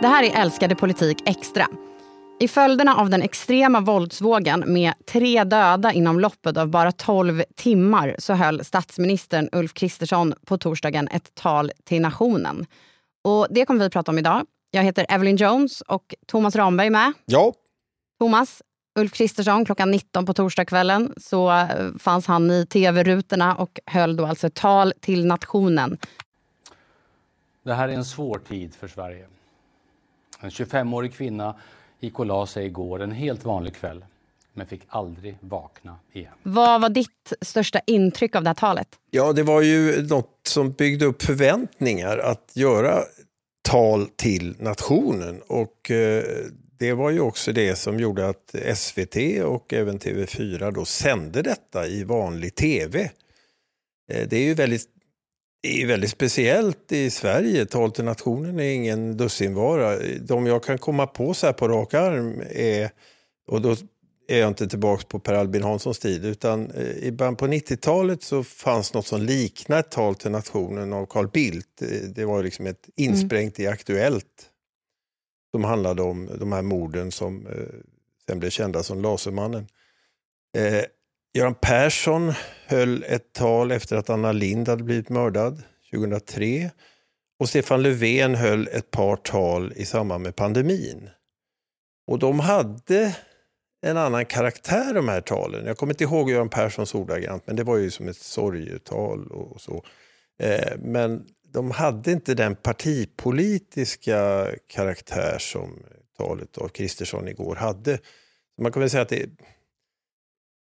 Det här är Älskade politik extra. I följderna av den extrema våldsvågen med tre döda inom loppet av bara 12 timmar så höll statsministern Ulf Kristersson på torsdagen ett tal till nationen. Och Det kommer vi att prata om idag. Jag heter Evelyn Jones och Thomas Ramberg med. Ja. Thomas, Ulf Kristersson klockan 19 på torsdagskvällen så eh, fanns han i tv-rutorna och höll då alltså ett tal till nationen. Det här är en svår tid för Sverige. En 25-årig kvinna gick och la sig igår en helt vanlig kväll men fick aldrig vakna igen. Vad var ditt största intryck av det här talet? Ja, det var ju något som byggde upp förväntningar att göra tal till nationen. Och eh, det var ju också det som gjorde att SVT och även TV4 då sände detta i vanlig tv. Eh, det är ju väldigt, är väldigt speciellt i Sverige. Tal till nationen är ingen dussinvara. De jag kan komma på så här på rak arm är, och då är jag inte tillbaka på Per Albin Hanssons tid, utan eh, i början på 90-talet så fanns något som liknar ett tal till nationen av Carl Bildt. Det var liksom ett insprängt mm. i Aktuellt som handlade om de här morden som eh, sen blev kända som Lasermannen. Göran Persson höll ett tal efter att Anna Lind hade blivit mördad 2003. Och Stefan Löfven höll ett par tal i samband med pandemin. Och de hade en annan karaktär de här talen. Jag kommer inte ihåg Göran Perssons ordagrant, men det var ju som ett sorgetal och så. Eh, men de hade inte den partipolitiska karaktär som talet av Kristersson igår hade. Man kan väl säga att det,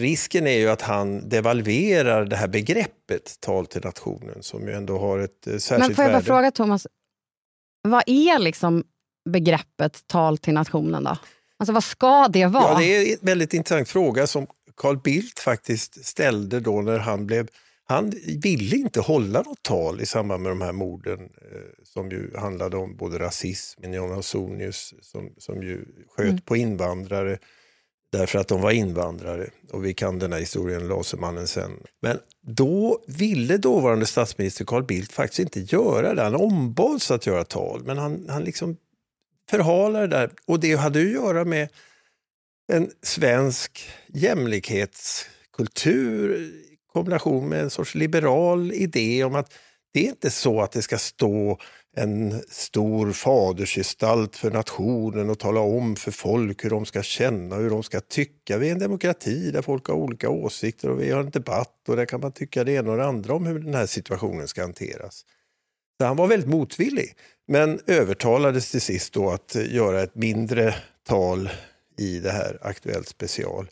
risken är ju att han devalverar det här begreppet tal till nationen som ju ändå har ett särskilt värde. Men får jag bara fråga Thomas, vad är liksom begreppet tal till nationen då? Alltså vad ska det vara? Ja, det är en väldigt intressant fråga som Carl Bildt faktiskt ställde då när han blev han ville inte hålla något tal i samband med de här morden eh, som ju handlade om både rasism, Jan Ausonius som, som ju sköt mm. på invandrare därför att de var invandrare. Och vi kan den här historien, Lasermannen sen. Men då ville dåvarande statsminister Carl Bildt faktiskt inte göra det. Han ombads att göra tal, men han, han liksom förhalade det där. Och det hade att göra med en svensk jämlikhetskultur i kombination med en sorts liberal idé om att det är inte så att det ska stå en stor fadersgestalt för nationen och tala om för folk hur de ska känna, hur de ska tycka. Vi är en demokrati där folk har olika åsikter och vi har en debatt och där kan man tycka det ena och det andra om hur den här situationen ska hanteras. Så han var väldigt motvillig, men övertalades till sist då att göra ett mindre tal i det här Aktuellt special.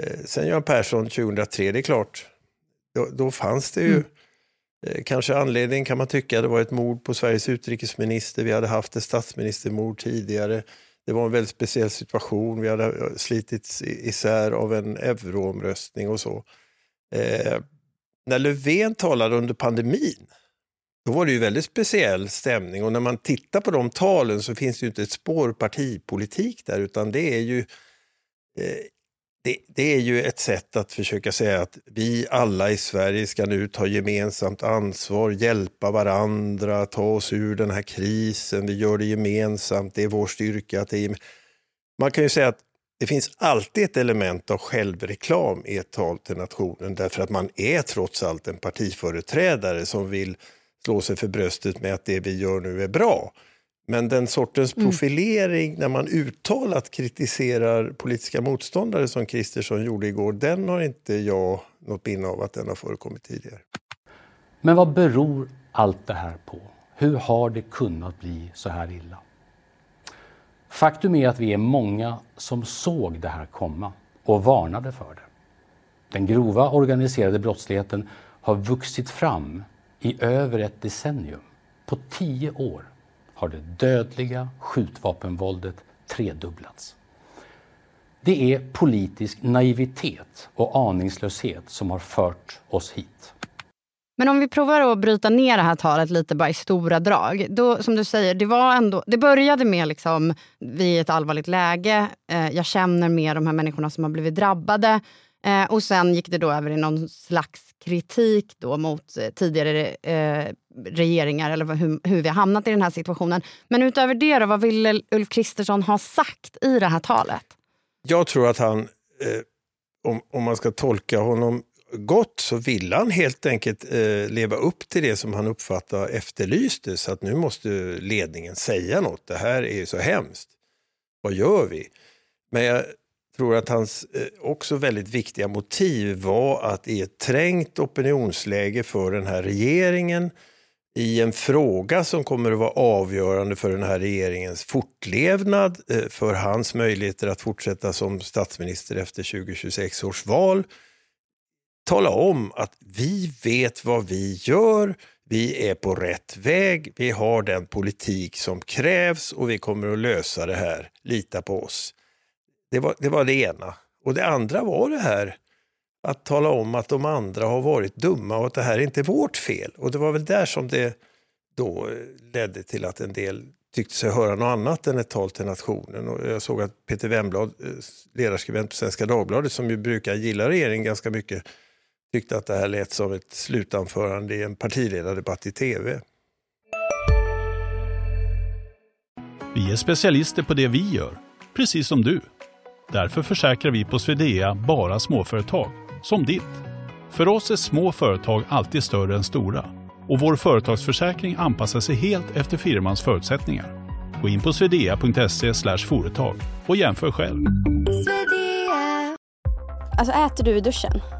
Eh, sen Göran Persson 2003, det är klart, då, då fanns det ju mm. Eh, kanske anledningen kan man tycka, det var ett mord på Sveriges utrikesminister, vi hade haft ett statsministermord tidigare. Det var en väldigt speciell situation, vi hade eh, slitits isär av en euroomröstning och så. Eh, när Löfven talade under pandemin, då var det ju väldigt speciell stämning och när man tittar på de talen så finns det ju inte ett spår partipolitik där utan det är ju eh, det, det, är ju ett sätt att försöka säga att vi alla i Sverige ska nu ta gemensamt ansvar, hjälpa varandra, ta oss ur den här krisen, vi gör det gemensamt, det är vår styrka. Att det är... Man kan ju säga att det finns alltid ett element av självreklam i ett tal till nationen därför att man är trots allt en partiföreträdare som vill slå sig för bröstet med att det vi gör nu är bra. Men den sortens mm. profilering när man uttalat kritiserar politiska motståndare som Kristersson gjorde igår, den har inte jag något minne av att den har förekommit tidigare. Men vad beror allt det här på? Hur har det kunnat bli så här illa? Faktum är att vi är många som såg det här komma och varnade för det. Den grova organiserade brottsligheten har vuxit fram i över ett decennium. På tio år har det dödliga skjutvapenvåldet tredubblats. Det är politisk naivitet och aningslöshet som har fört oss hit. Men om vi provar att bryta ner det här talet lite bara i stora drag. Då, som du säger, det, var ändå, det började med liksom, vi är i ett allvarligt läge. Eh, jag känner med de här människorna som har blivit drabbade. Eh, och sen gick det då över i någon slags kritik då mot eh, tidigare eh, regeringar eller hur, hur, vi har hamnat i den här situationen. Men utöver det, då, vad ville Ulf Kristersson ha sagt i det här talet? Jag tror att han, eh, om, om man ska tolka honom gott, så ville han helt enkelt eh, leva upp till det som han uppfattade efterlystes. Att nu måste ledningen säga något. Det här är så hemskt. Vad gör vi? Men jag tror att hans eh, också väldigt viktiga motiv var att i ett trängt opinionsläge för den här regeringen i en fråga som kommer att vara avgörande för den här regeringens fortlevnad, eh, för hans möjligheter att fortsätta som statsminister efter 2026 års val. Tala om att vi vet vad vi gör, vi är på rätt väg, vi har den politik som krävs och vi kommer att lösa det här, lita på oss. Det var, det var det ena. Och det andra var det här att tala om att de andra har varit dumma och att det här är inte är vårt fel. Och det var väl där som det då eh, ledde till att en del tyckte sig höra något annat än ett tal till nationen. Och jag såg att Peter Wemblad, eh, ledarskribent på Svenska Dagbladet, som ju brukar gilla regeringen ganska mycket, tyckte att det här lät som ett slutanförande i en partiledardebatt i tv. Vi är specialister på det vi gör, precis som du. Därför försäkrar vi på Swedea bara småföretag, som ditt. För oss är små företag alltid större än stora och vår företagsförsäkring anpassar sig helt efter firmans förutsättningar. Gå in på swedea.se företag och jämför själv. Alltså äter du i duschen?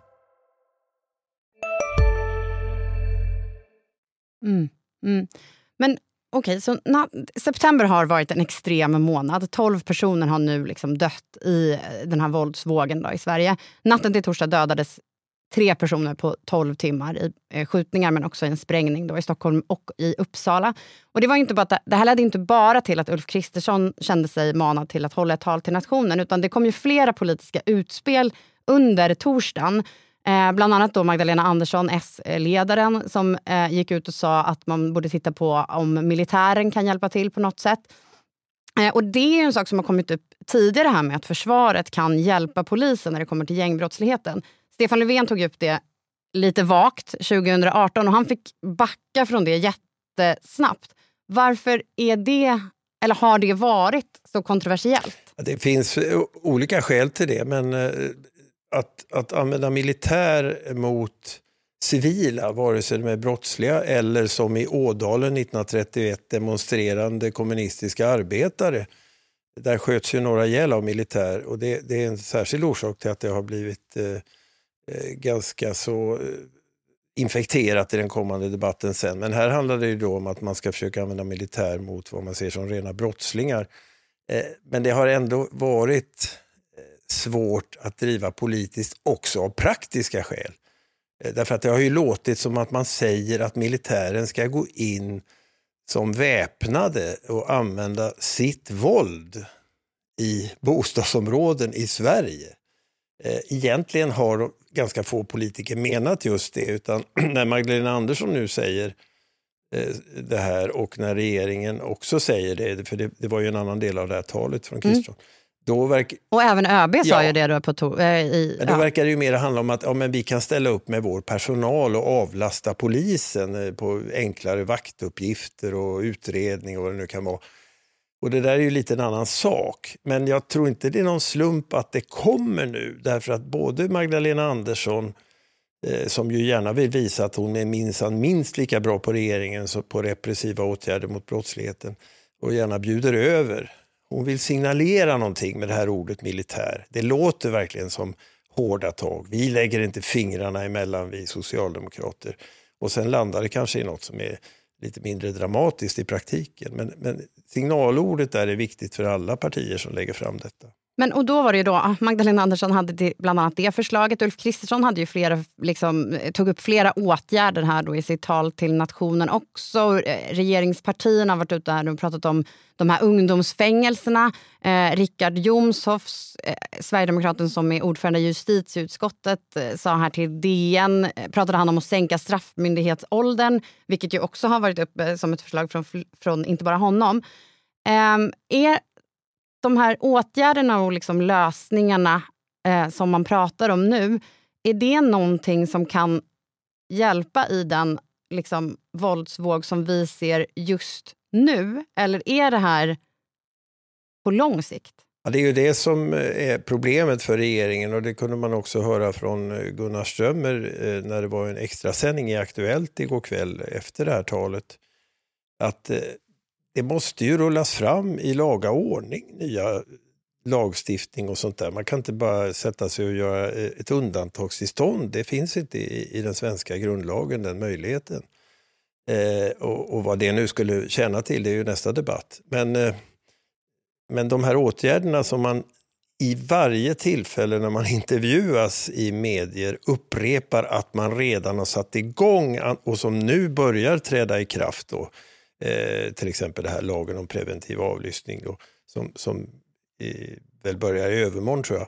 Mm, mm. Men okej, okay, så september har varit en extrem månad. 12 personer har nu liksom dött i eh, den här våldsvågen då i Sverige. Natten till torsdag dödades tre personer på 12 timmar i eh, skjutningar men också i en sprängning då i Stockholm och i Uppsala. Och det, var inte bara det, det här ledde inte bara till att Ulf Kristersson kände sig manad till att hålla ett tal till nationen utan det kom ju flera politiska utspel under torsdagen. Eh, bland annat då Magdalena Andersson, S-ledaren, som eh, gick ut och sa att man borde titta på om militären kan hjälpa till på något sätt. Eh, och Det är en sak som har kommit upp tidigare här med att försvaret kan hjälpa polisen när det kommer till gängbrottsligheten. Stefan Löfven tog upp det lite vagt 2018 och han fick backa från det jättesnabbt. Varför är det, eller har det varit så kontroversiellt? Det finns olika skäl till det, men eh, att, att använda militär mot civila, vare sig de är brottsliga eller som i Ådalen 1931 demonstrerande kommunistiska arbetare. Där sköts ju några ihjäl av militär och det, det, är en särskild orsak till att det har blivit eh, eh ganska så eh, infekterat i den kommande debatten sen. Men här handlar det ju då om att man ska försöka använda militär mot vad man ser som rena brottslingar. Eh, men det har ändå varit svårt att driva politiskt också av praktiska skäl. Eh, därför att det har ju låtit som att man säger att militären ska gå in som väpnade och använda sitt våld i bostadsområden i Sverige. Eh, egentligen har ganska få politiker menat just det, utan när Magdalena Andersson nu säger eh, det här och när regeringen också säger det, för det, det var ju en annan del av det här talet från Kristersson, mm då verk... Och även ÖB ja. sa ju det då på to... äh, i, men Då ja. verkar det ju mer handla om att ja, men vi kan ställa upp med vår personal och avlasta polisen eh, på enklare vaktuppgifter och utredning och vad det nu kan vara. Och det där är ju lite en annan sak. Men jag tror inte det är någon slump att det kommer nu därför att både Magdalena Andersson eh, som ju gärna vill visa att hon är minsann minst lika bra på regeringen som på repressiva åtgärder mot brottsligheten och gärna bjuder över hon vill signalera någonting med det här ordet militär. Det låter verkligen som hårda tag. Vi lägger inte fingrarna emellan, vi socialdemokrater. Och sen landar det kanske i något som är lite mindre dramatiskt i praktiken. Men, men signalordet där är viktigt för alla partier som lägger fram detta. Men och då var det ju då, Magdalena Andersson hade bland annat det förslaget. Ulf Kristersson hade ju flera, liksom, eh, tog upp flera åtgärder här då i sitt tal till nationen också. Eh, regeringspartierna har varit ute här och pratat om de här ungdomsfängelserna. Eh, Richard Jomshoff, eh, Sverigedemokraten som är ordförande i justitieutskottet, eh, sa här till DN, eh, pratade han om att sänka straffmyndighetsåldern, vilket ju också har varit uppe som ett förslag från, från inte bara honom. Ehm, är de här åtgärderna och liksom lösningarna eh, som man pratar om nu, är det någonting som kan hjälpa i den liksom, våldsvåg som vi ser just nu? Eller är det här på lång sikt? Ja, det är ju det som eh, är problemet för regeringen och det kunde man också höra från eh, Gunnar Strömmer eh, när det var en extra sändning i Aktuellt igår kväll efter det här talet. Att det måste ju rullas fram i laga ordning, nya lagstiftning och sånt där. Man kan inte bara sätta sig och göra ett undantagstillstånd. Det finns inte i, i den svenska grundlagen, den möjligheten. Eh, och, och, vad det nu skulle tjäna till, det är ju nästa debatt. Men, eh, men de här åtgärderna som man i varje tillfälle när man intervjuas i medier upprepar att man redan har satt igång och som nu börjar träda i kraft. Då, Eh, till exempel det här lagen om preventiv avlyssning då, som, som i, väl börjar i övermorgon tror jag.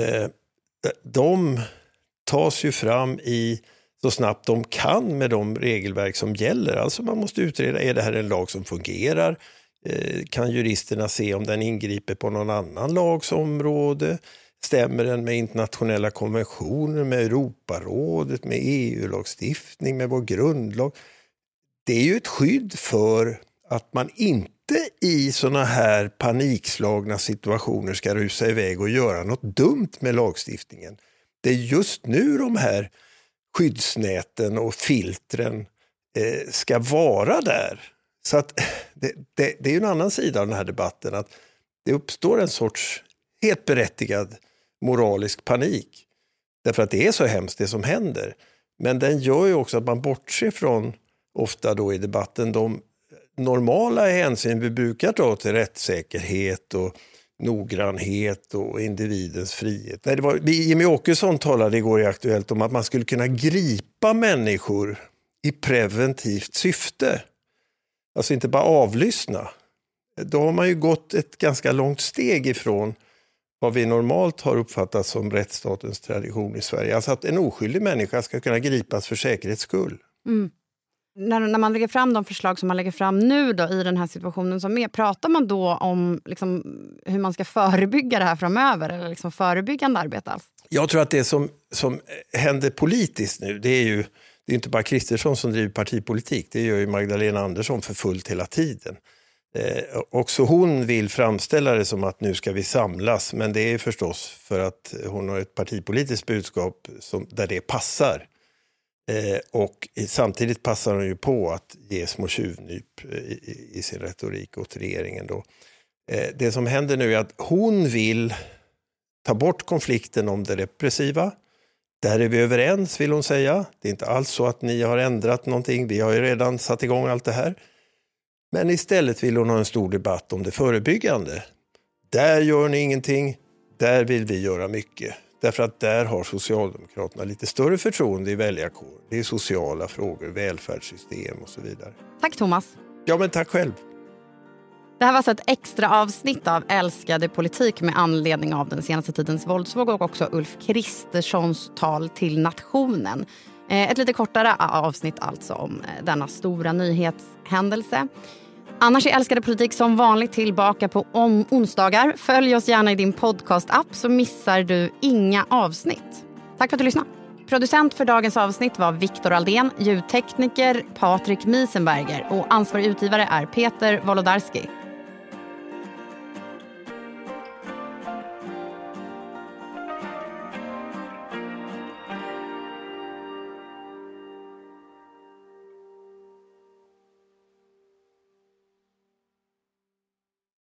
Eh, de tas ju fram i så snabbt de kan med de regelverk som gäller. Alltså man måste utreda, är det här en lag som fungerar? Eh, kan juristerna se om den ingriper på någon annan lags område? Stämmer den med internationella konventioner, med Europarådet, med EU-lagstiftning, med vår grundlag? Det är ju ett skydd för att man inte i såna här panikslagna situationer ska rusa iväg och göra något dumt med lagstiftningen. Det är just nu de här skyddsnäten och filtren eh, ska vara där. Så att det, det, det är en annan sida av den här debatten, att det uppstår en sorts helt berättigad moralisk panik. Därför att det är så hemskt det som händer. Men den gör ju också att man bortser från ofta då i debatten de normala hänsyn vi brukar ta till rättssäkerhet och noggrannhet och individens frihet. Nej, det var, Jimmy Åkesson talade igår i Aktuellt om att man skulle kunna gripa människor i preventivt syfte. Alltså inte bara avlyssna. Då har man ju gått ett ganska långt steg ifrån vad vi normalt har uppfattat som rättsstatens tradition i Sverige. Alltså att en oskyldig människa ska kunna gripas för säkerhets skull. Mm när, när man lägger fram de förslag som man lägger fram nu då, i den här situationen som är, pratar man då om liksom, hur man ska förebygga det här framöver? Eller liksom förebyggande arbete alls? Jag tror att det som, som händer politiskt nu, det är ju det är inte bara Kristersson som driver partipolitik, det gör ju Magdalena Andersson för fullt hela tiden. Eh, också hon vill framställa det som att nu ska vi samlas, men det är förstås för att hon har ett partipolitiskt budskap som, där det passar. Eh, och samtidigt passar hon ju på att ge små tjuvnyp eh, i, i, sin retorik åt regeringen. Då. Eh, det som händer nu är att hon vill ta bort konflikten om det repressiva. Där är vi överens vill hon säga. Det är inte alls så att ni har ändrat någonting. Vi har ju redan satt igång allt det här. Men istället vill hon ha en stor debatt om det förebyggande. Där gör ni ingenting. Där vill vi göra mycket. Därför att där har Socialdemokraterna lite större förtroende i väljarkåren. Det är sociala frågor, välfärdssystem och så vidare. Tack Thomas. Ja, men tack själv. Det här var alltså ett extra avsnitt av Älskade politik med anledning av den senaste tidens våldsvåg och också Ulf Kristerssons tal till nationen. Eh, ett lite kortare avsnitt alltså om eh, denna stora nyhetshändelse. Annars är Älskade politik som vanligt tillbaka på om onsdagar. Följ oss gärna i din podcast-app så missar du inga avsnitt. Tack för att du lyssnade. Producent för dagens avsnitt var Viktor Aldén, ljudtekniker Patrik Miesenberger och ansvarig utgivare är Peter Wolodarski.